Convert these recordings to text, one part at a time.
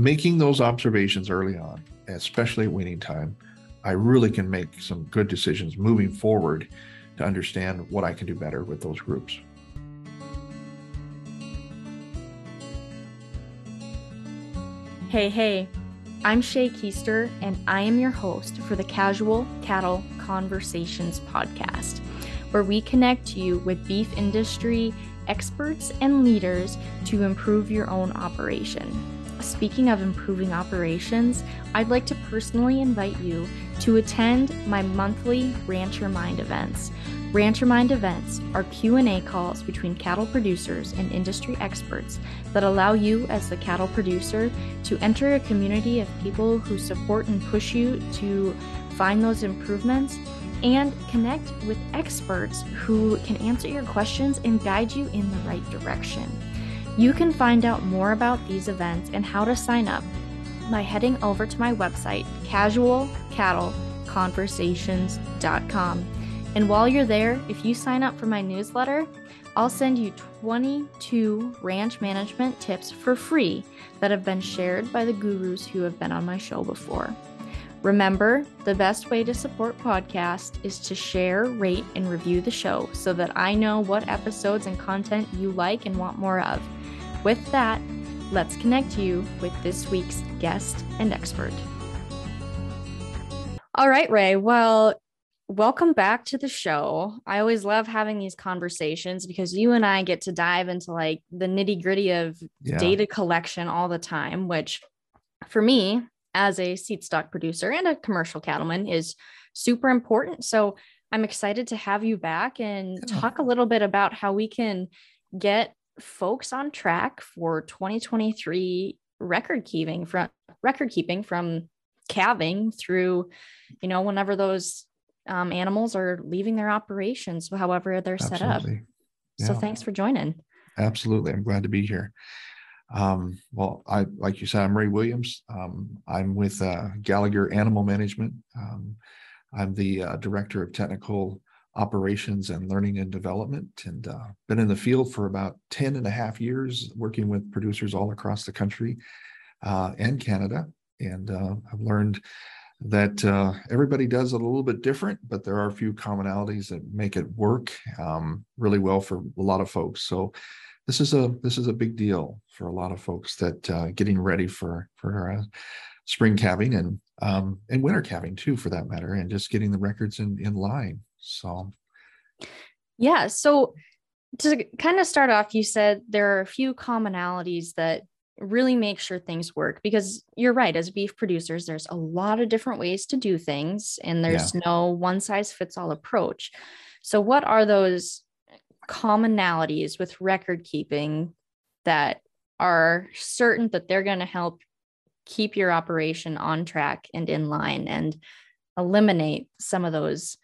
making those observations early on, especially at weaning time, I really can make some good decisions moving forward to understand what I can do better with those groups. Hey, hey, I'm Shay Keister, and I am your host for the Casual Cattle Conversations podcast, where we connect you with beef industry experts and leaders to improve your own operation. Speaking of improving operations, I'd like to personally invite you to attend my monthly Rancher Mind events. Rancher Mind events are Q&A calls between cattle producers and industry experts that allow you as the cattle producer to enter a community of people who support and push you to find those improvements and connect with experts who can answer your questions and guide you in the right direction. You can find out more about these events and how to sign up by heading over to my website, casualcattleconversations.com. And while you're there, if you sign up for my newsletter, I'll send you 22 ranch management tips for free that have been shared by the gurus who have been on my show before. Remember, the best way to support podcast is to share, rate, and review the show so that I know what episodes and content you like and want more of. With that, let's connect you with this week's guest and expert. All right, Ray. Well, welcome back to the show. I always love having these conversations because you and I get to dive into like the nitty gritty of yeah. data collection all the time, which for me as a seed stock producer and a commercial cattleman is super important. So I'm excited to have you back and yeah. talk a little bit about how we can get folks on track for 2023 record keeping from record keeping from calving through, you know, whenever those um, animals are leaving their operations, however they're Absolutely. set up. Yeah. So thanks for joining. Absolutely. I'm glad to be here. Um, well, I like you said, I'm Ray Williams. Um, I'm with uh, Gallagher Animal Management. Um, I'm the uh, director of technical operations and learning and development, and uh, been in the field for about 10 and a half years, working with producers all across the country uh, and Canada. And uh, I've learned that uh, everybody does it a little bit different, but there are a few commonalities that make it work um, really well for a lot of folks. So this is a this is a big deal for a lot of folks that uh, getting ready for for uh, spring calving and um, and winter calving too, for that matter, and just getting the records in in line. So, yeah. So to kind of start off, you said there are a few commonalities that really make sure things work because you're right as beef producers there's a lot of different ways to do things and there's yeah. no one size fits all approach so what are those commonalities with record keeping that are certain that they're going to help keep your operation on track and in line and eliminate some of those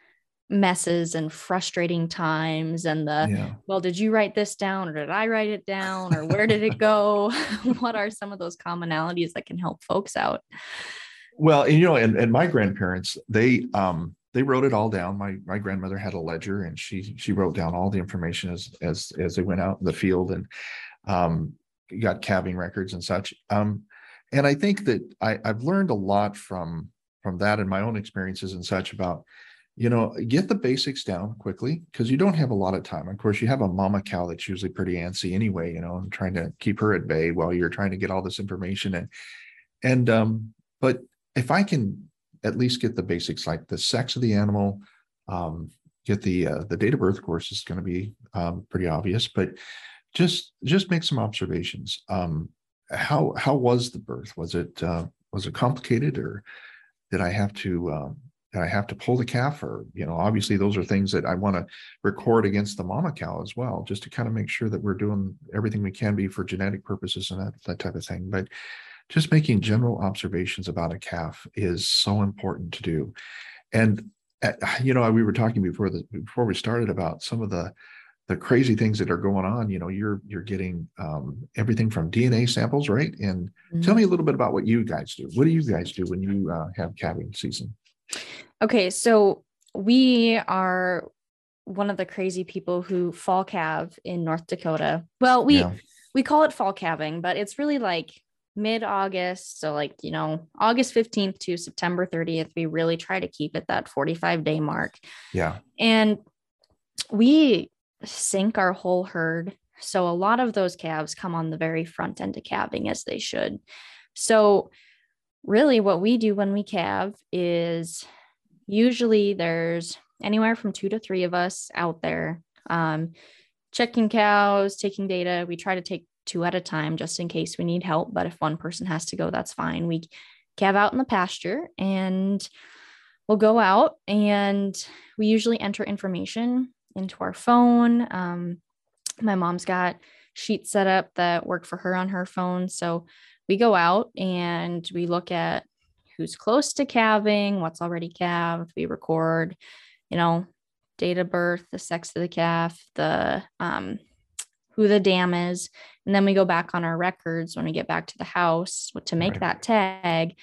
messes and frustrating times and the yeah. well did you write this down or did i write it down or where did it go what are some of those commonalities that can help folks out well you know and, and my grandparents they um they wrote it all down. My my grandmother had a ledger, and she she wrote down all the information as as as they went out in the field and um, got calving records and such. Um, and I think that I, I've learned a lot from from that and my own experiences and such about you know get the basics down quickly because you don't have a lot of time of course you have a mama cow that's usually pretty antsy anyway you know and trying to keep her at bay while you're trying to get all this information and and um but if i can at least get the basics like the sex of the animal, um, get the uh, the date of birth. Of course, is going to be um, pretty obvious, but just just make some observations. Um, how how was the birth? Was it uh, was it complicated, or did I have to uh, did I have to pull the calf, or you know, obviously those are things that I want to record against the mama cow as well, just to kind of make sure that we're doing everything we can be for genetic purposes and that that type of thing. But just making general observations about a calf is so important to do. And at, uh, you know, we were talking before the before we started about some of the the crazy things that are going on. You know, you're you're getting um, everything from DNA samples, right? And mm-hmm. tell me a little bit about what you guys do. What do you guys do when you uh, have calving season? Okay, so we are one of the crazy people who fall calve in North Dakota. Well, we yeah. we call it fall calving, but it's really like mid August. So, like, you know, August 15th to September 30th, we really try to keep it that 45 day mark. Yeah. And we sync our whole herd. So, a lot of those calves come on the very front end of calving as they should. So, really, what we do when we calve is usually there's anywhere from two to three of us out there um, checking cows, taking data. We try to take two at a time just in case we need help. But if one person has to go, that's fine. We calve out in the pasture and we'll go out and we usually enter information into our phone. Um, my mom's got sheets set up that work for her on her phone. So we go out and we look at who's close to calving, what's already calved. We record, you know, date of birth, the sex of the calf, the um, who the dam is, and then we go back on our records when we get back to the house to make right. that tag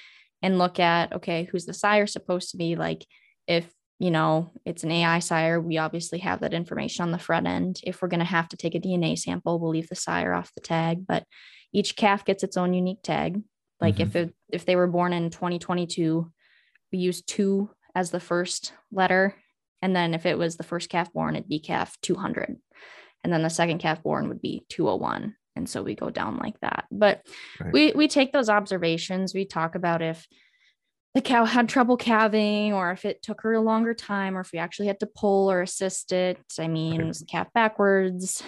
and look at okay, who's the sire supposed to be? Like if you know it's an AI sire, we obviously have that information on the front end. If we're going to have to take a DNA sample, we'll leave the sire off the tag, but each calf gets its own unique tag. Like mm-hmm. if it, if they were born in 2022, we use two as the first letter and then if it was the first calf born, it'd be calf 200. And then the second calf born would be 201. And so we go down like that. But right. we we take those observations. We talk about if the cow had trouble calving or if it took her a longer time or if we actually had to pull or assist it. I mean, right. was the calf backwards?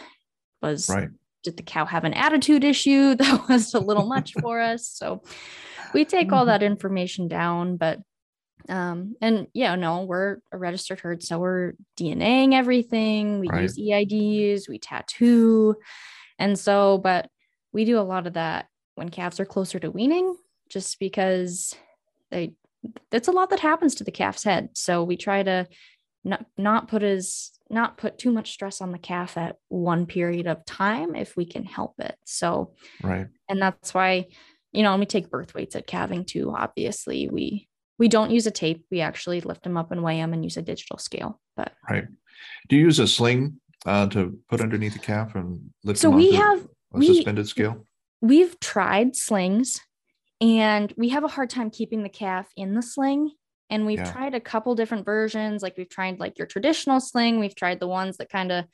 Was right. Did the cow have an attitude issue that was a little much for us? So we take all mm-hmm. that information down, but um, and yeah, no, we're a registered herd, so we're DNAing everything. We right. use EIDs, we tattoo. And so, but we do a lot of that when calves are closer to weaning, just because they it's a lot that happens to the calf's head. So we try to not not put as not put too much stress on the calf at one period of time if we can help it. So right. And that's why, you know, we take birth weights at calving too. Obviously, we we don't use a tape. We actually lift them up and weigh them and use a digital scale. But right. Do you use a sling uh, to put underneath the calf and lift so them we have a we, suspended scale? We've tried slings and we have a hard time keeping the calf in the sling. And we've yeah. tried a couple different versions. Like we've tried like your traditional sling. We've tried the ones that kind of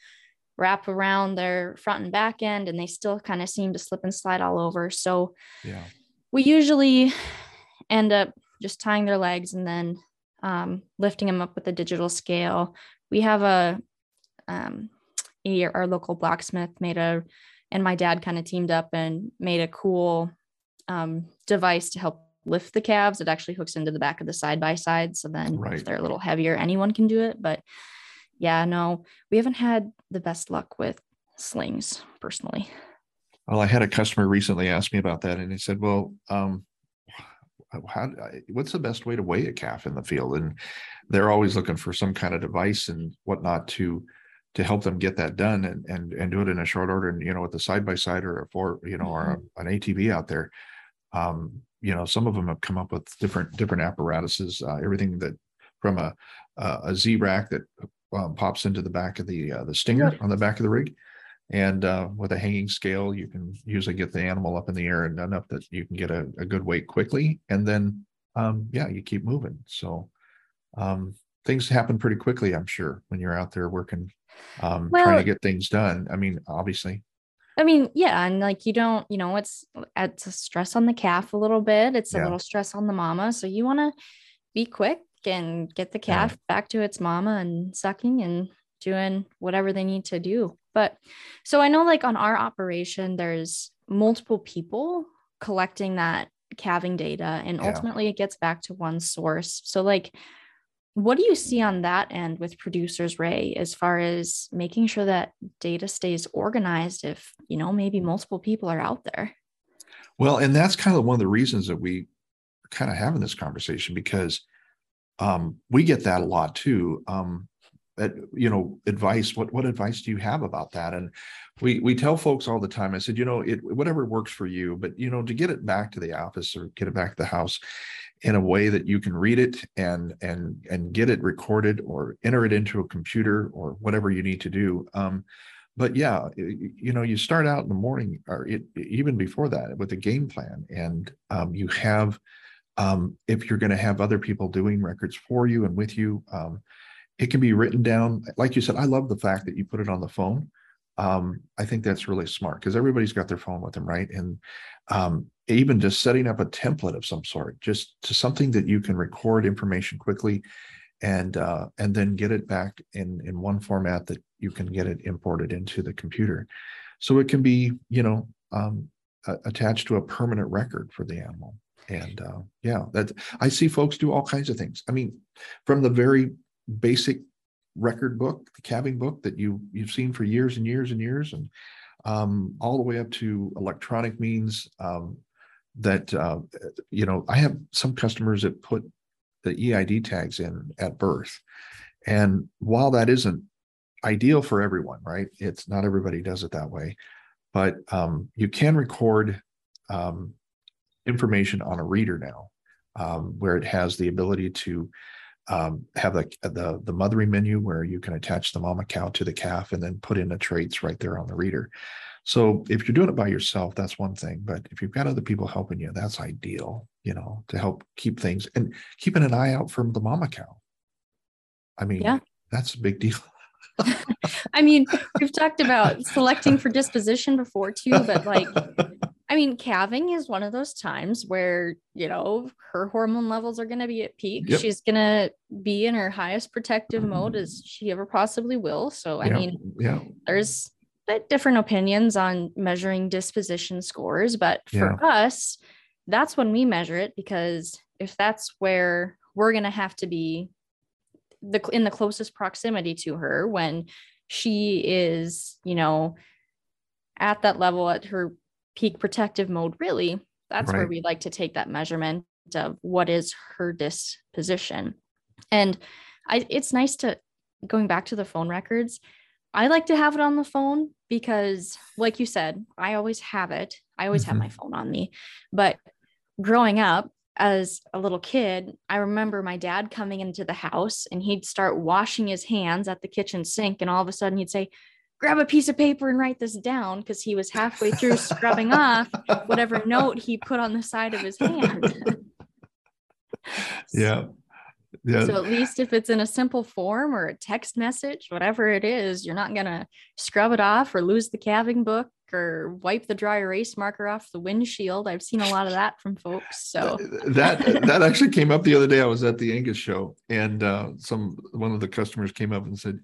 wrap around their front and back end and they still kind of seem to slip and slide all over. So yeah. we usually end up just tying their legs and then um, lifting them up with a digital scale. We have a, um, our local blacksmith made a, and my dad kind of teamed up and made a cool um, device to help lift the calves. It actually hooks into the back of the side by side. So then right. if they're a little heavier, anyone can do it. But yeah, no, we haven't had the best luck with slings personally. Well, I had a customer recently ask me about that, and he said, "Well, um, how what's the best way to weigh a calf in the field and they're always looking for some kind of device and whatnot to to help them get that done and and, and do it in a short order and you know with the side by side or a four you know mm-hmm. or a, an atv out there um you know some of them have come up with different different apparatuses uh, everything that from a a z rack that um, pops into the back of the uh, the stinger on the back of the rig and uh, with a hanging scale, you can usually get the animal up in the air and enough that you can get a, a good weight quickly. And then, um, yeah, you keep moving. So um, things happen pretty quickly, I'm sure, when you're out there working, um, well, trying to get things done. I mean, obviously. I mean, yeah, and like you don't, you know, it's it's a stress on the calf a little bit. It's a yeah. little stress on the mama. So you want to be quick and get the calf yeah. back to its mama and sucking and doing whatever they need to do. But so I know like on our operation, there's multiple people collecting that calving data and yeah. ultimately it gets back to one source. So like what do you see on that end with producers ray as far as making sure that data stays organized if you know maybe multiple people are out there? Well and that's kind of one of the reasons that we kind of having this conversation because um, we get that a lot too. Um, you know advice what what advice do you have about that? And we we tell folks all the time i said you know it whatever works for you but you know to get it back to the office or get it back to the house in a way that you can read it and and and get it recorded or enter it into a computer or whatever you need to do um, but yeah, you know, you start out in the morning or it, even before that with a game plan, and um, you have, um, if you're going to have other people doing records for you and with you, um, it can be written down. Like you said, I love the fact that you put it on the phone. Um, I think that's really smart because everybody's got their phone with them, right? And um, even just setting up a template of some sort, just to something that you can record information quickly and uh, and then get it back in in one format that you can get it imported into the computer. So it can be you know um, attached to a permanent record for the animal. And uh, yeah that i see folks do all kinds of things. I mean from the very basic record book the calving book that you you've seen for years and years and years and um, all the way up to electronic means um, that uh, you know i have some customers that put the EID tags in at birth. And while that isn't ideal for everyone, right? It's not everybody does it that way, but um, you can record um, information on a reader now, um, where it has the ability to um, have the, the the mothering menu where you can attach the mama cow to the calf and then put in the traits right there on the reader. So if you're doing it by yourself, that's one thing. But if you've got other people helping you, that's ideal, you know, to help keep things and keeping an eye out for the mama cow. I mean, yeah. that's a big deal. I mean, we've talked about selecting for disposition before too, but like, I mean, calving is one of those times where, you know, her hormone levels are going to be at peak. Yep. She's going to be in her highest protective mode mm-hmm. as she ever possibly will. So, I yeah. mean, yeah. there's bit different opinions on measuring disposition scores, but for yeah. us, that's when we measure it because if that's where we're going to have to be the in the closest proximity to her when she is, you know, at that level at her peak protective mode, really, that's right. where we like to take that measurement of what is her disposition. And I, it's nice to going back to the phone records I like to have it on the phone because, like you said, I always have it. I always mm-hmm. have my phone on me. But growing up as a little kid, I remember my dad coming into the house and he'd start washing his hands at the kitchen sink. And all of a sudden he'd say, Grab a piece of paper and write this down because he was halfway through scrubbing off whatever note he put on the side of his hand. yeah yeah. So at least if it's in a simple form or a text message, whatever it is, you're not gonna scrub it off or lose the calving book or wipe the dry erase marker off the windshield. I've seen a lot of that from folks. So that that actually came up the other day. I was at the Angus show, and uh, some one of the customers came up and said,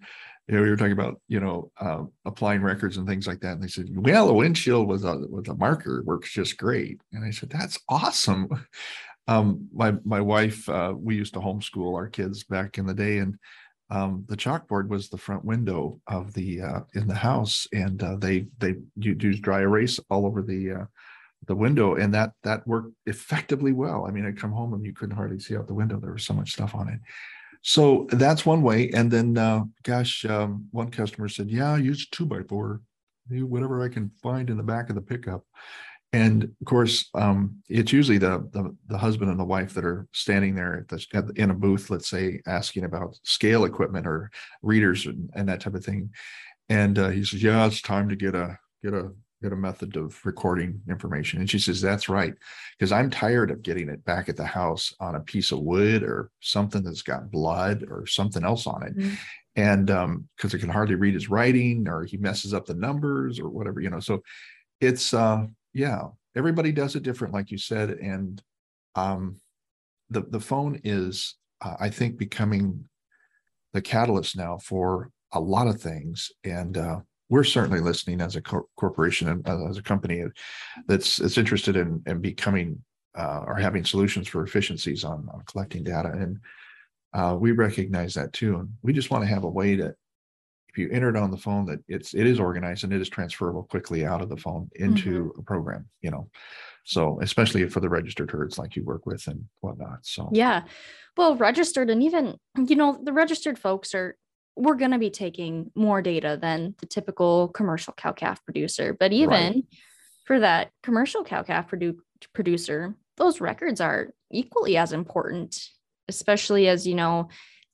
you know, we were talking about, you know, uh, applying records and things like that. And they said, well, a windshield with a with a marker works just great. And I said, that's awesome um, my my wife, uh, we used to homeschool our kids back in the day, and um, the chalkboard was the front window of the uh, in the house, and uh, they they use dry erase all over the uh, the window, and that that worked effectively well. I mean, I'd come home and you couldn't hardly see out the window; there was so much stuff on it. So that's one way. And then, uh, gosh, um, one customer said, "Yeah, use two by four, whatever I can find in the back of the pickup." And of course um, it's usually the, the, the husband and the wife that are standing there at the, at the, in a booth let's say asking about scale equipment or readers and, and that type of thing. And uh, he says yeah it's time to get a get a get a method of recording information. And she says that's right because i'm tired of getting it back at the house on a piece of wood or something that's got blood or something else on it. Mm-hmm. and um because it can hardly read his writing or he messes up the numbers or whatever you know so it's uh yeah everybody does it different like you said and um the the phone is uh, i think becoming the catalyst now for a lot of things and uh, we're certainly listening as a co- corporation and uh, as a company that's that's interested in, in becoming uh, or having solutions for efficiencies on, on collecting data and uh, we recognize that too and we just want to have a way to you enter it on the phone that it's it is organized and it is transferable quickly out of the phone into mm-hmm. a program you know so especially for the registered herds like you work with and whatnot so yeah well registered and even you know the registered folks are we're going to be taking more data than the typical commercial cow calf producer but even right. for that commercial cow calf produ- producer those records are equally as important especially as you know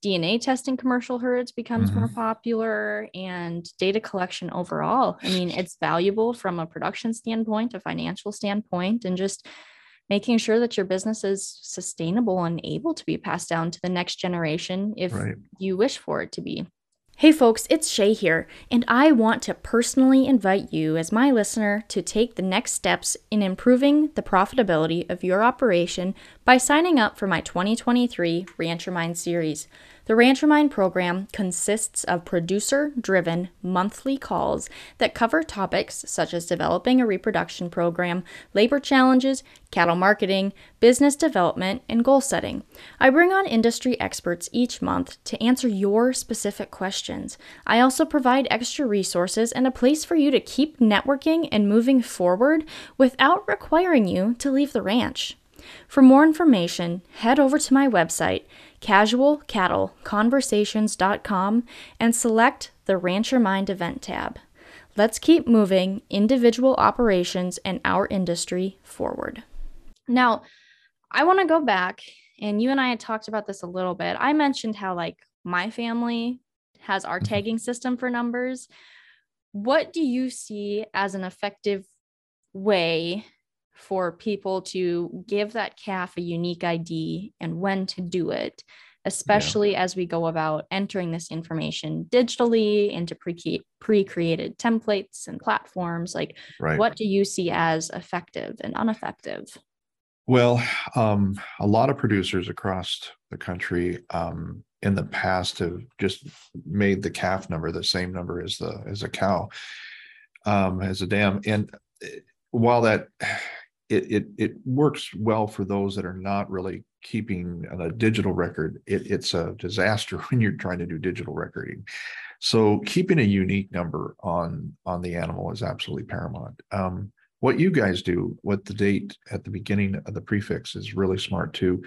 DNA testing commercial herds becomes mm-hmm. more popular and data collection overall. I mean, it's valuable from a production standpoint, a financial standpoint, and just making sure that your business is sustainable and able to be passed down to the next generation if right. you wish for it to be. Hey folks, it's Shay here, and I want to personally invite you, as my listener, to take the next steps in improving the profitability of your operation by signing up for my 2023 Rancher Mind series. The Rancher Mind program consists of producer driven monthly calls that cover topics such as developing a reproduction program, labor challenges, cattle marketing, business development, and goal setting. I bring on industry experts each month to answer your specific questions. I also provide extra resources and a place for you to keep networking and moving forward without requiring you to leave the ranch. For more information, head over to my website, casualcattleconversations.com, and select the Rancher Mind event tab. Let's keep moving individual operations and our industry forward. Now, I want to go back, and you and I had talked about this a little bit. I mentioned how, like, my family has our mm-hmm. tagging system for numbers. What do you see as an effective way for people to give that calf a unique ID and when to do it, especially yeah. as we go about entering this information digitally into pre created templates and platforms. Like, right. what do you see as effective and ineffective? Well, um, a lot of producers across the country um, in the past have just made the calf number the same number as the as a cow, um, as a dam, and eh, while that it, it it works well for those that are not really keeping a digital record. It, it's a disaster when you're trying to do digital recording. So keeping a unique number on on the animal is absolutely paramount. Um, what you guys do with the date at the beginning of the prefix is really smart too.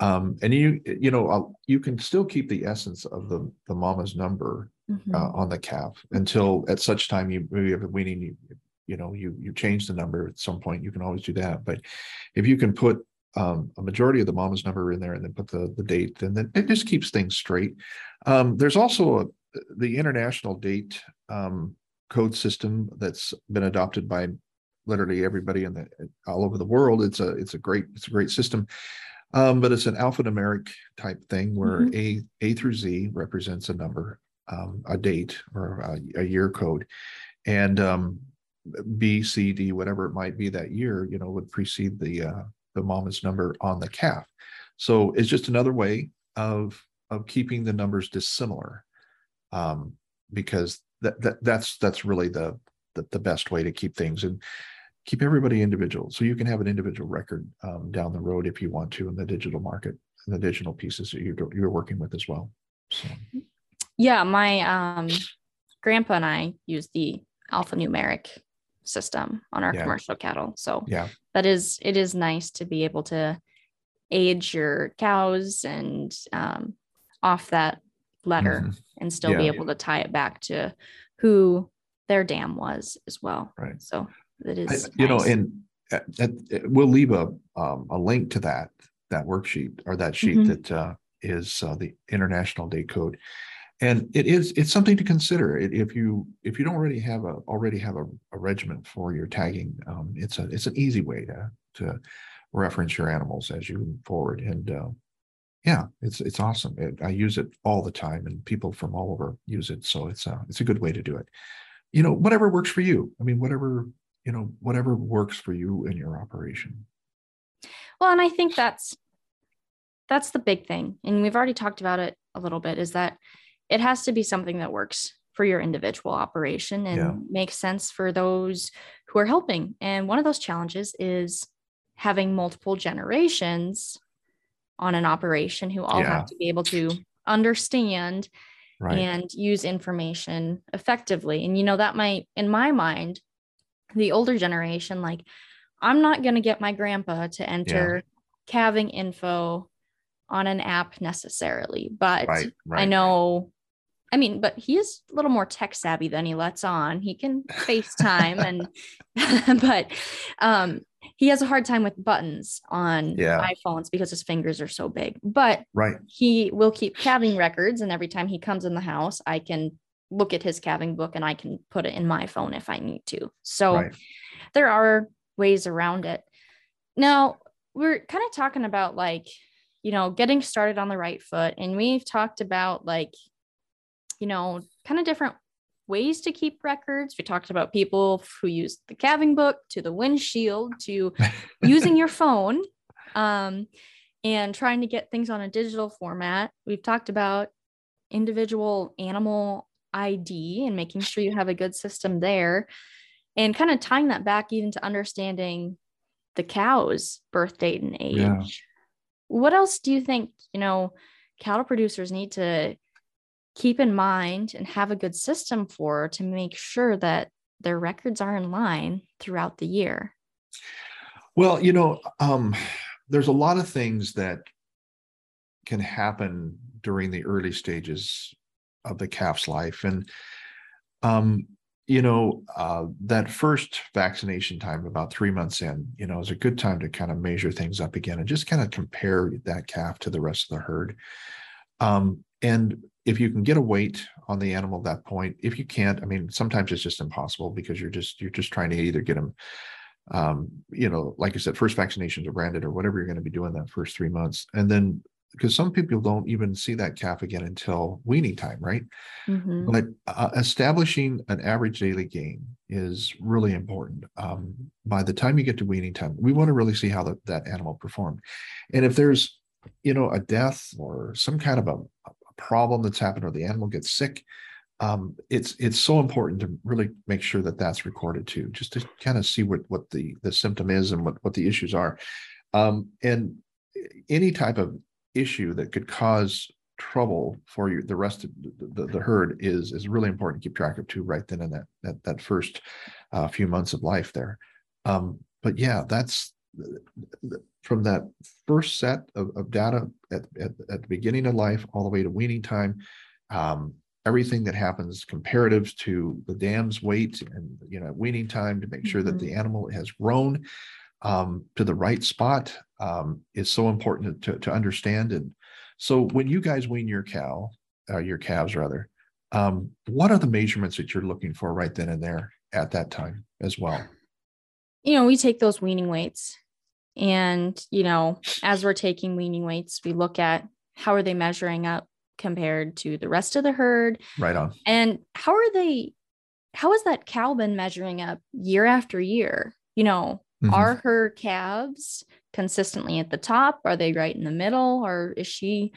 Um, and you you know uh, you can still keep the essence of the the mama's number mm-hmm. uh, on the calf until at such time you maybe have a weaning you you know you you change the number at some point you can always do that. But if you can put um, a majority of the mama's number in there and then put the the date and then it just keeps things straight. Um, there's also a, the international date um, code system that's been adopted by literally everybody in the all over the world. It's a it's a great it's a great system. Um, but it's an alphanumeric type thing where mm-hmm. a a through z represents a number um, a date or a, a year code. And um, B, C, D, whatever it might be that year, you know, would precede the uh, the mama's number on the calf. So it's just another way of of keeping the numbers dissimilar, um, because that, that that's that's really the, the, the best way to keep things and keep everybody individual. So you can have an individual record um, down the road if you want to in the digital market and the digital pieces that you're you're working with as well. So. Yeah, my um, grandpa and I use the alphanumeric system on our yeah. commercial cattle. So yeah, that is it is nice to be able to age your cows and um, off that letter mm-hmm. and still yeah. be able to tie it back to who their dam was as well. Right. So that is I, you nice. know, and uh, uh, we'll leave a um, a link to that that worksheet or that sheet mm-hmm. that uh, is uh, the international date code and it is it's something to consider. If you if you don't already have a already have a, a regiment for your tagging um, it's a it's an easy way to to reference your animals as you move forward. And uh, yeah it's it's awesome. It, i use it all the time and people from all over use it. So it's a it's a good way to do it. You know whatever works for you. I mean whatever you know whatever works for you in your operation. Well and i think that's that's the big thing. And we've already talked about it a little bit is that it has to be something that works for your individual operation and yeah. makes sense for those who are helping. And one of those challenges is having multiple generations on an operation who all yeah. have to be able to understand right. and use information effectively. And, you know, that might, in my mind, the older generation, like, I'm not going to get my grandpa to enter yeah. calving info on an app necessarily, but right, right. I know I mean, but he is a little more tech savvy than he lets on. He can FaceTime and but um he has a hard time with buttons on Yeah. iPhones because his fingers are so big. But Right. he will keep calving records, and every time he comes in the house, I can look at his calving book and I can put it in my phone if I need to. So Right. there are ways around it. Now, we're kind of talking about like, you know, getting started on the right foot. And we've talked about like, you know, kind of different ways to keep records. We talked about people who use the calving book to the windshield to using your phone um, and trying to get things on a digital format. We've talked about individual animal ID and making sure you have a good system there and kind of tying that back even to understanding the cow's birth date and age. Yeah. What else do you think, you know, cattle producers need to keep in mind and have a good system for to make sure that their records are in line throughout the year? Well, you know, um, there's a lot of things that can happen during the early stages of the calf's life. And, um, you know, uh, that first vaccination time, about three months in, you know, is a good time to kind of measure things up again and just kind of compare that calf to the rest of the herd. Um, and if you can get a weight on the animal at that point, if you can't, I mean, sometimes it's just impossible because you're just you're just trying to either get them um, you know, like I said, first vaccinations are branded or whatever you're going to be doing that first three months. And then because some people don't even see that calf again until weaning time, right? Mhm. But uh, establishing an average daily gain is really important. Um, by the time you get to weaning time, we want to really see how the, that animal performed. And if there's, you know, a death or some kind of a problem that's happened or the animal gets sick, um, it's it's so important to really make sure that that's recorded too, just to kind of see what what the the symptom is and what what the issues are, um, and any type of issue that could cause trouble for you the rest of the, the, the herd is is really important to keep track of too right then in that that that first uh, few months of life there. Um, but yeah that's from that first set of, of data at, at, at the beginning of life all the way to weaning time um, everything that happens comparatives to the dam's weight and you know weaning time to make sure that the animal has grown um, to the right spot um, is so important to, to understand. And so when you guys wean your cow, uh, your calves rather, um, what are the measurements that you're looking for right then and there at that time as well? you know, we take those weaning weights and, you know, as we're taking weaning weights, we look at how are they measuring up compared to the rest of the herd Right on. and how are they how has that cow been measuring up year after year? You know, Mhm. are her calves consistently at the top? Are they right in the middle? Or is she,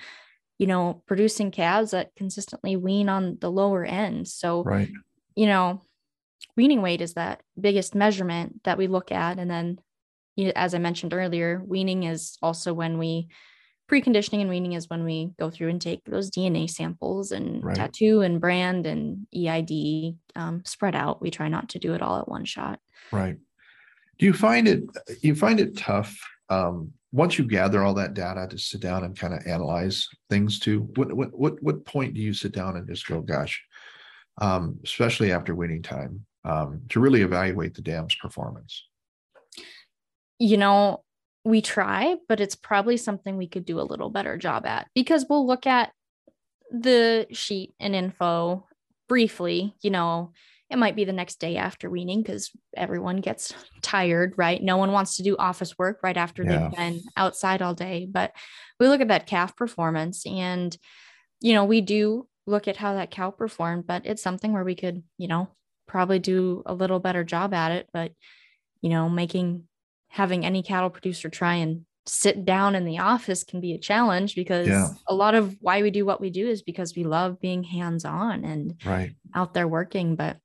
you know, producing calves that consistently wean on the lower end? So Right. you know, weaning weight is that biggest measurement that we look at. And then, as I mentioned earlier, weaning is also when we preconditioning and weaning is when we go through and take those DNA samples and Right. tattoo and brand and EID um, spread out. We try not to do it all at one shot. Right. Do you find it you find it tough um, once you gather all that data to sit down and kind of analyze things too? What what what what point do you sit down and just go, gosh, um, especially after weaning time, um, to really evaluate the dam's performance? You know, we try, but it's probably something we could do a little better job at because we'll look at the sheet and info briefly, you know, it might be the next day after weaning because everyone gets tired, right? No one wants to do office work right after Yeah. they've been outside all day. But we look at that calf performance and, you know, we do look at how that cow performed, but it's something where we could, you know, probably do a little better job at it. But, you know, making having any cattle producer try and sit down in the office can be a challenge because Yeah. a lot of why we do what we do is because we love being hands on and Right. out there working. But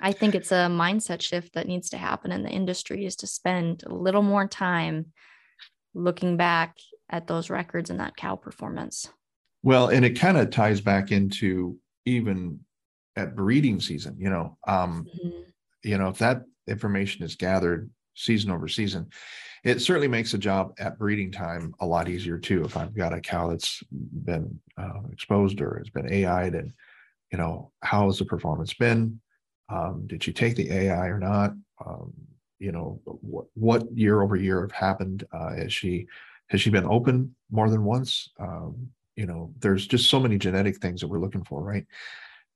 I think it's a mindset shift that needs to happen in the industry is to spend a little more time looking back at those records and that cow performance. Well, and it kind of ties back into even at breeding season, you know, um, you know, if that information is gathered season over season, it certainly makes the job at breeding time a lot easier too. If I've got a cow that's been uh, exposed or has been AI'd, and you know, how has the performance been? Um, did you take the AI or not? Um, you know what what year over year have happened uh, has she has she been open more than once um, you know there's just so many genetic things that we're looking for right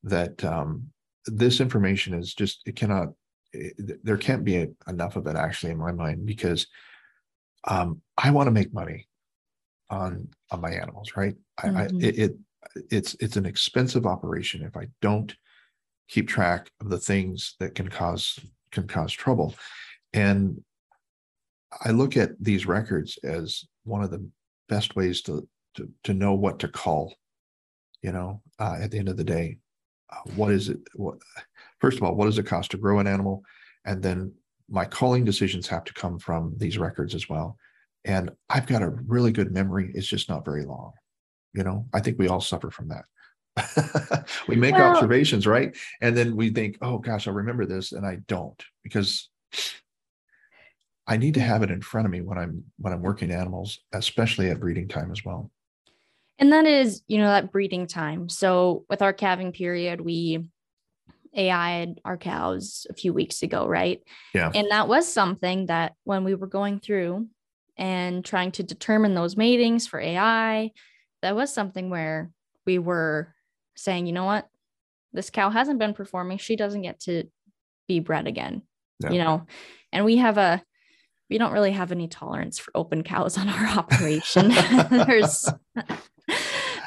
that um, this information is just it cannot it, there can't be a, enough of it actually in my mind because um, i want to make money on on my animals right mm-hmm. I, I mm-hmm. it, it it's it's an expensive operation if i don't keep track of the things that can cause can cause trouble and i look at these records as one of the best ways to to, to know what to call you know uh, at the end of the day what is it what first of all what does it cost to grow an animal? And then my calling decisions have to come from these records as well. And i've got a really good memory. It's just not very long you know? I think we all suffer from that. We make well, observations right? And then we think oh gosh i'll remember this and i don't because i need to mm. have it in front of me when i'm when i'm working animals especially at breeding time as well and that is you know that breeding time so with our calving period we AI'd our cows a few weeks ago, right? Yeah. And that was something that when we were going through and trying to determine those matings for AI, that was something where we were saying, you know what, this cow hasn't been performing. She doesn't get to be bred again, yeah. you know, and we have a, we don't really have any tolerance for open cows on our operation. There's,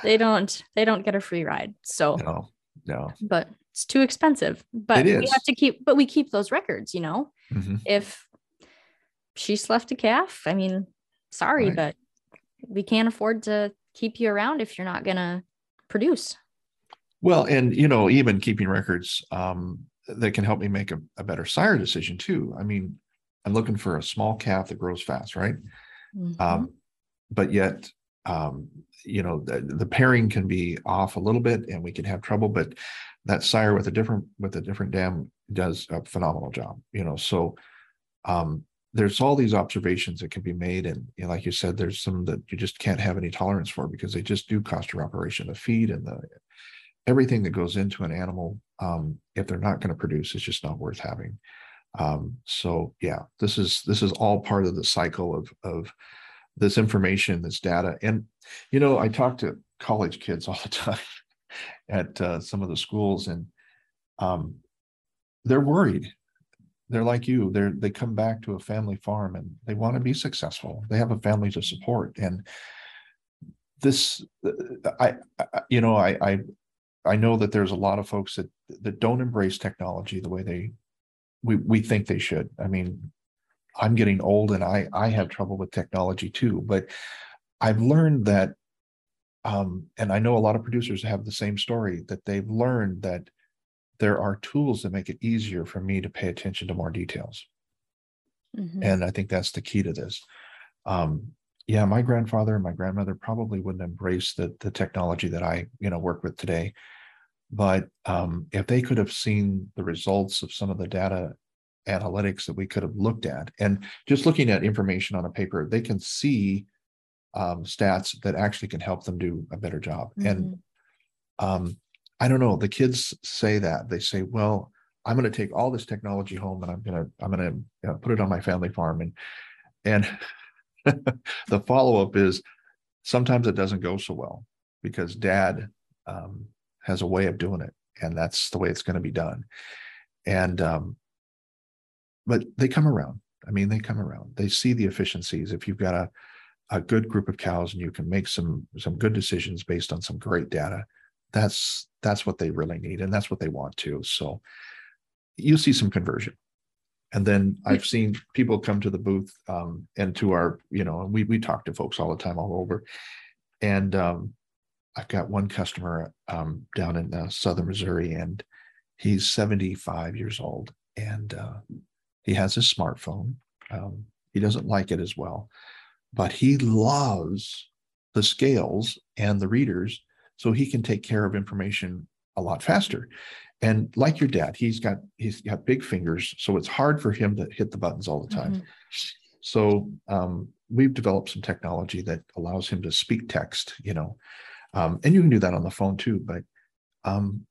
they don't, they don't get a free ride. So, no, no, but it's too expensive. But we have to keep, but we keep those records, you know, mm-hmm. if she's left a calf, I mean, sorry, right. but we can't afford to keep you around if you're not going to produce. Well, and you know, even keeping records um, that can help me make a, a, better sire decision too. I mean, I'm looking for a small calf that grows fast, right? Mm-hmm. Um, but yet, um, you know, the, the, pairing can be off a little bit, and we can have trouble. But that sire with a different with a different dam does a phenomenal job. You know, so um, there's all these observations that can be made and you know, like you said there's some that you just can't have any tolerance for because they just do cost your operation the feed and the everything that goes into an animal um, if they're not going to produce it's just not worth having um, so yeah this is this is all part of the cycle of of this information this data. And you know i talk to college kids all the time at uh, some of the schools and um, they're worried. They're like you. They're they come back to a family farm and they want to be successful. They have a family to support. And this I, I you know I, I i know that there's a lot of folks that that don't embrace technology the way they we we think they should. I mean i'm getting old and i i have trouble with technology too but i've learned that um and i know a lot of producers have the same story that they've learned that there are tools that make it easier for me to pay attention to more details. Mm-hmm. And I think that's the key to this. Um, yeah, my grandfather and my grandmother probably wouldn't embrace the the technology that I you know work with today. But um, if they could have seen the results of some of the data analytics that we could have looked at, and just looking at information on a paper, they can see um, stats that actually can help them do a better job. Mm-hmm. And um, I don't know. The kids say that they say, "Well, I'm going to take all this technology home and I'm going to I'm going to you know, put it on my family farm." And and the follow up is sometimes it doesn't go so well because Dad um, has a way of doing it, and that's the way it's going to be done. And um, but they come around. I mean, they come around. They see the efficiencies. If you've got a a good group of cows and you can make some some good decisions based on some great data that's that's what they really need and that's what they want to so you see some conversion and then i've seen people come to the booth um, and to our you know and we we talk to folks all the time all over and um, i've got one customer um, down in uh, southern missouri and he's 75 years old and uh, he has a smartphone. Um, he doesn't like it as well but he loves the scales and the readers so he can take care of information a lot faster. And like your dad he's got he's got big fingers so it's hard for him to hit the buttons all the time. Mm-hmm. so um, we've developed some technology that allows him to speak text you know. Um, and you can do that on the phone too but um,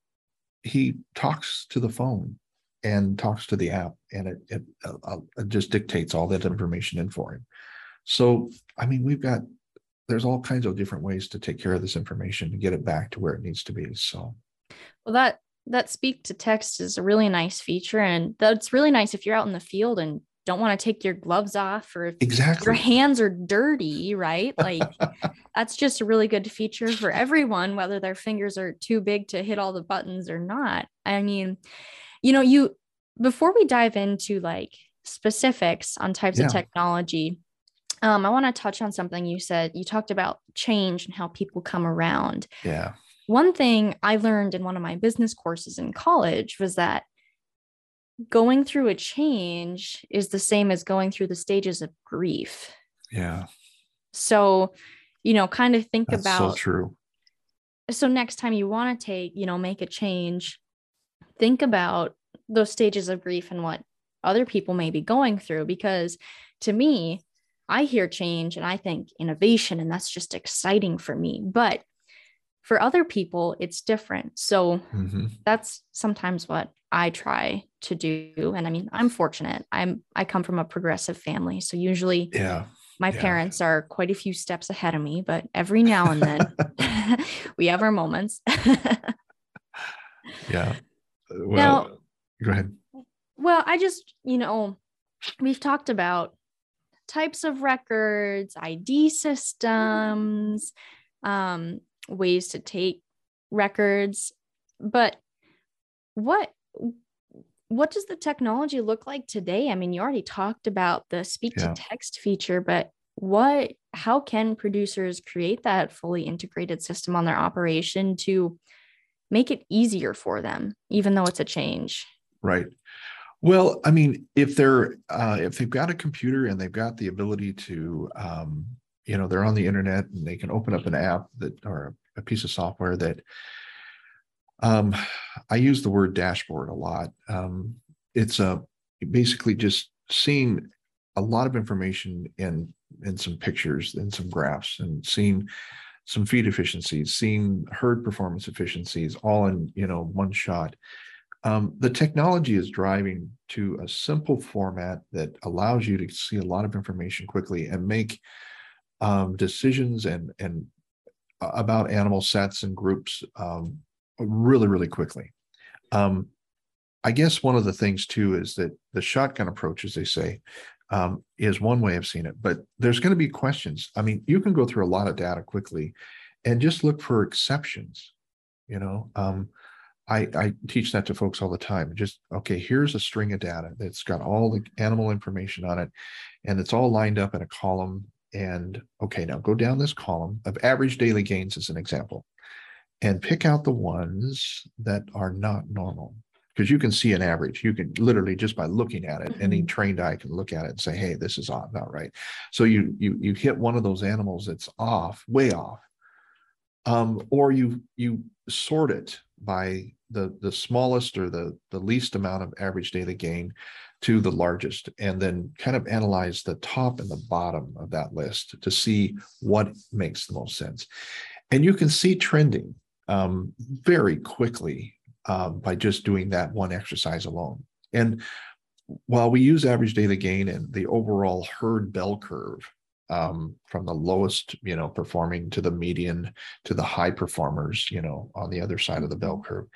he talks to the phone and talks to the app and it, it, uh, uh, it just dictates all that information in for him. So, I mean, we've got, there's all kinds of different ways to take care of this information to get it back to where it needs to be. So, well, that, that speak to text is a really nice feature. And that's really nice if you're out in the field and don't want to take your gloves off or if exactly your hands are dirty, right? Like that's just a really good feature for everyone, whether their fingers are too big to hit all the buttons or not. I mean, you know, you before we dive into like specifics on types yeah. of technology, um, I want to touch on something you said. You talked about change and how people come around. Yeah. One thing I learned in one of my business courses in college was that going through a change is the same as going through the stages of grief. Yeah. So, you know, kind of think That's about so true. So next time you want to take, you know, make a change, think about those stages of grief and what other people may be going through because to me i hear change and i think innovation and that's just exciting for me. But for other people it's different. So mm-hmm. that's sometimes what i try to do. And i mean i'm fortunate. I'm i come from a progressive family. So usually yeah. my yeah. parents are quite a few steps ahead of me but every now and then we have our moments. Yeah well, now, go ahead. Well, I just, you know, we've talked about types of records, ID systems, um, ways to take records, but what what does the technology look like today? I mean, you already talked about the speak to text feature, but what how can producers create that fully integrated system on their operation to make it easier for them, even though it's a change. Right. Well, I mean, if they're uh, if they've got a computer and they've got the ability to, um, you know, they're on the internet and they can open up an app that or a piece of software that. Um, I use the word dashboard a lot. Um, it's a basically just seeing a lot of information in in some pictures and some graphs and seeing some feed efficiencies, seeing herd performance efficiencies, all in you know one shot. Um, the technology is driving to a simple format that allows you to see a lot of information quickly and make um, decisions and and about animal sets and groups um, really really quickly. Um, I guess one of the things too is that the shotgun approach, as they say, um, is one way of seeing it. But there's going to be questions. I mean, you can go through a lot of data quickly and just look for exceptions. You know, um, I, I teach that to folks all the time. Just, okay, here's a string of data that's got all the animal information on it and it's all lined up in a column. And okay, now go down this column of average daily gains as an example and pick out the ones that are not normal because you can see an average. You can literally just by looking at it, mm-hmm. any trained eye can look at it and say, "Hey, this is off, not right." So you you you hit one of those animals that's off, way off, um, or you you sort it by the the smallest or the the least amount of average daily gain to the largest, and then kind of analyze the top and the bottom of that list to see what makes the most sense. And you can see trending um, very quickly um, by just doing that one exercise alone. And while we use average daily gain and the overall herd bell curve um, from the lowest, you know, performing to the median to the high performers, you know, on the other side of the bell curve,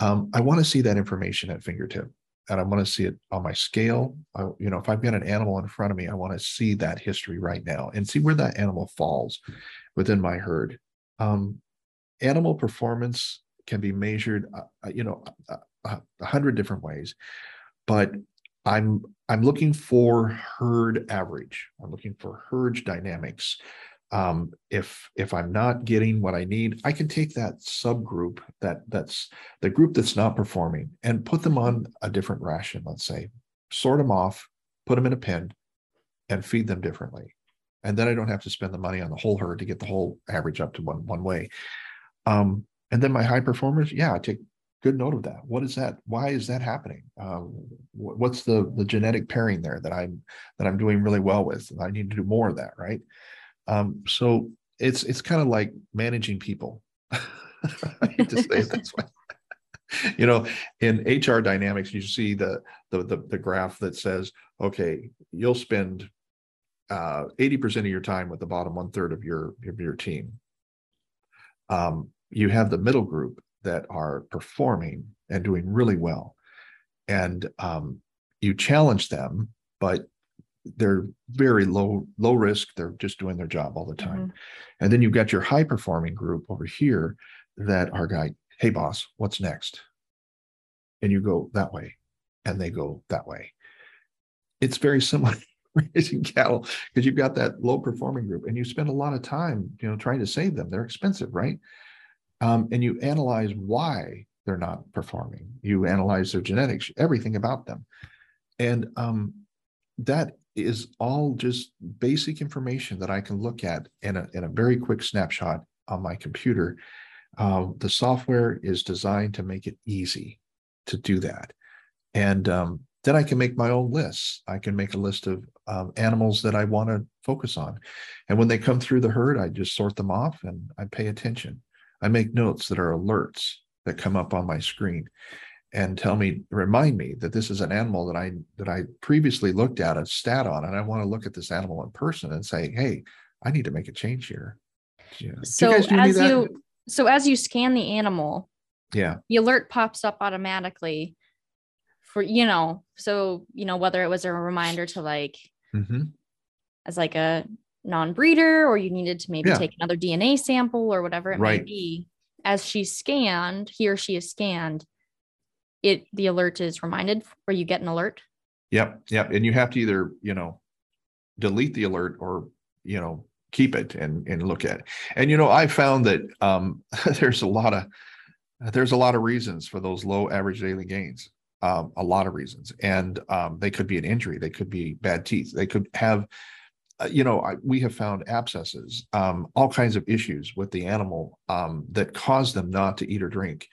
um, I want to see that information at fingertip. And I want to see it on my scale. I, you know, if I've got an animal in front of me, I want to see that history right now and see where that animal falls within my herd. Um, animal performance can be measured, uh, uh you know, a, a hundred different ways. But I'm I'm looking for herd average. I'm looking for herd dynamics. Um, if if I'm not getting what I need, I can take that subgroup that that's the group that's not performing and put them on a different ration. Let's say, sort them off, put them in a pen, and feed them differently. And then I don't have to spend the money on the whole herd to get the whole average up to one one way. Um, and then my high performers, yeah, I take good note of that. What is that? Why is that happening? Um, what's the the genetic pairing there that I'm that I'm doing really well with? I need to do more of that, right? Um, so it's it's kind of like managing people. I hate to say it this way. you know, in HR dynamics, you see the, the the the graph that says, okay, you'll spend uh, 80% of your time with the bottom one third of your of your team. Um, you have the middle group that are performing and doing really well. And um, you challenge them, but they're very low low risk. They're just doing their job all the time. Mm-hmm. and then you've got your high performing group over here that are like hey boss what's next? And you go that way and they go that way. It's very similar raising cattle because you've got that low performing group and you spend a lot of time you know trying to save them. They're expensive right um, and you analyze why they're not performing you analyze their genetics everything about them and um, that is all just basic information that i can look at in a, in a very quick snapshot on my computer uh, the software is designed to make it easy to do that and um, then I can make my own lists. I can make a list of um, animals that I want to focus on. And when they come through the herd, I just sort them off and I pay attention. I make notes that are alerts that come up on my screen and tell me, remind me that this is an animal that I that I previously looked at a stat on, and I want to look at this animal in person and say, hey, I need to make a change here. Yeah. So you as you so as you scan the animal, yeah, the alert pops up automatically for you know so you know whether it was a reminder to like mm-hmm. as like a non-breeder or you needed to maybe yeah. take another dna sample or whatever it right. may be as she's scanned he or she is scanned it the alert is reminded or you get an alert yep yep and you have to either you know delete the alert or you know keep it and and look at it and you know i found that um there's a lot of there's a lot of reasons for those low average daily gains um, a lot of reasons. And um, they could be an injury, they could be bad teeth, they could have, you know, I, we have found abscesses, um, all kinds of issues with the animal um, that cause them not to eat or drink,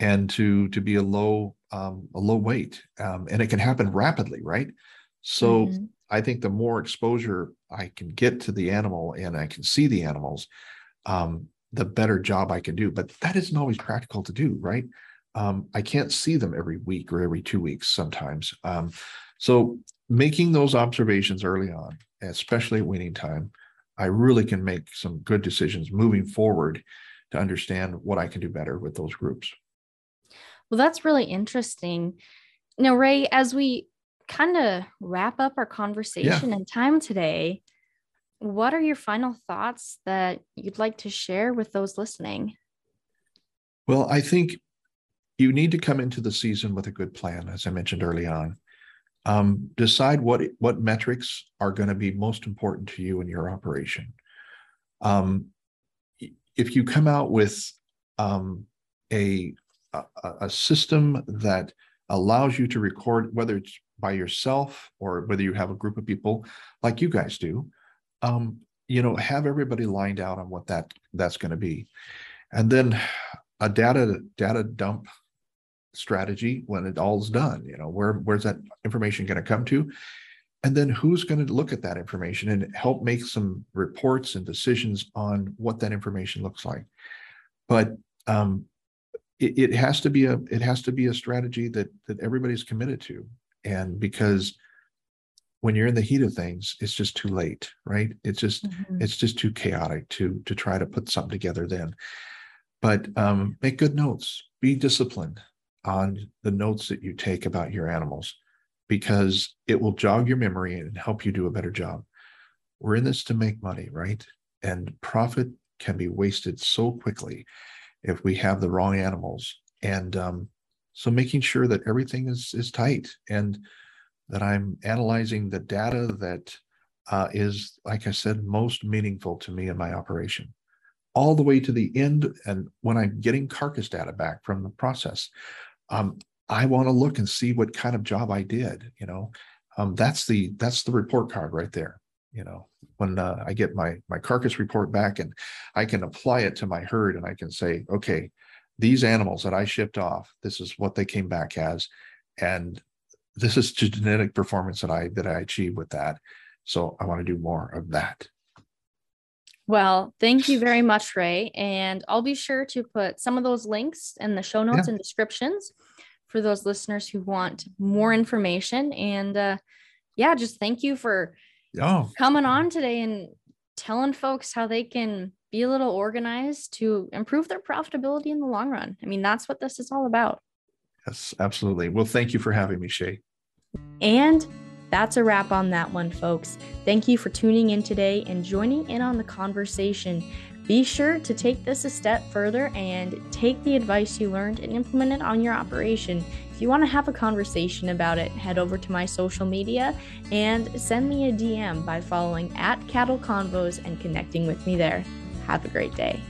and to to be a low um, a low weight, um, and it can happen rapidly, right? So. Mm-hmm. I think the more exposure I can get to the animal and I can see the animals, um, the better job I can do. But that isn't always practical to do, right? um, I can't see them every week or every two weeks sometimes. Um, so making those observations early on, especially at weaning time, I really can make some good decisions moving forward to understand what I can do better with those groups. Well, that's really interesting. Now, Ray, as we kind of wrap up our conversation yeah. and time today, what are your final thoughts that you'd like to share with those listening? Well, I think you need to come into the season with a good plan, as I mentioned early on. Um, decide what what metrics are going to be most important to you in your operation. Um, if you come out with um, a, a, a system that allows you to record, whether it's by yourself or whether you have a group of people like you guys do, um, you know, have everybody lined out on what that that's going to be, and then a data data dump strategy when it all's done you know where where's that information going to come to? And then who's going to look at that information and help make some reports and decisions on what that information looks like. But um, it, it has to be a it has to be a strategy that that everybody's committed to. And because when you're in the heat of things it's just too late right? It's just mm-hmm. it's just too chaotic to to try to put something together then. But um, make good notes be disciplined on the notes that you take about your animals because it will jog your memory and help you do a better job. We're in this to make money, right? And profit can be wasted so quickly if we have the wrong animals. And um, so making sure that everything is is tight and that I'm analyzing the data that uh, is, like I said, most meaningful to me in my operation, all the way to the end. And when I'm getting carcass data back from the process, um, I want to look and see what kind of job I did. You know, um, that's the that's the report card right there. You know, when uh, I get my my carcass report back and I can apply it to my herd and I can say, okay, these animals that I shipped off, this is what they came back as, and this is genetic performance that I that I achieved with that. So I want to do more of that. Well, thank you very much, Ray. And I'll be sure to put some of those links in the show notes yeah. and descriptions for those listeners who want more information. And uh, yeah, just thank you for oh. coming on today and telling folks how they can be a little organized to improve their profitability in the long run. I mean, that's what this is all about. Yes, absolutely. Well, thank you for having me, Shay. And that's a wrap on that one, folks. Thank you for tuning in today and joining in on the conversation. Be sure to take this a step further and take the advice you learned and implement it on your operation. If you want to have a conversation about it, head over to my social media and send me a DM by following at Cattle Convos and connecting with me there. Have a great day.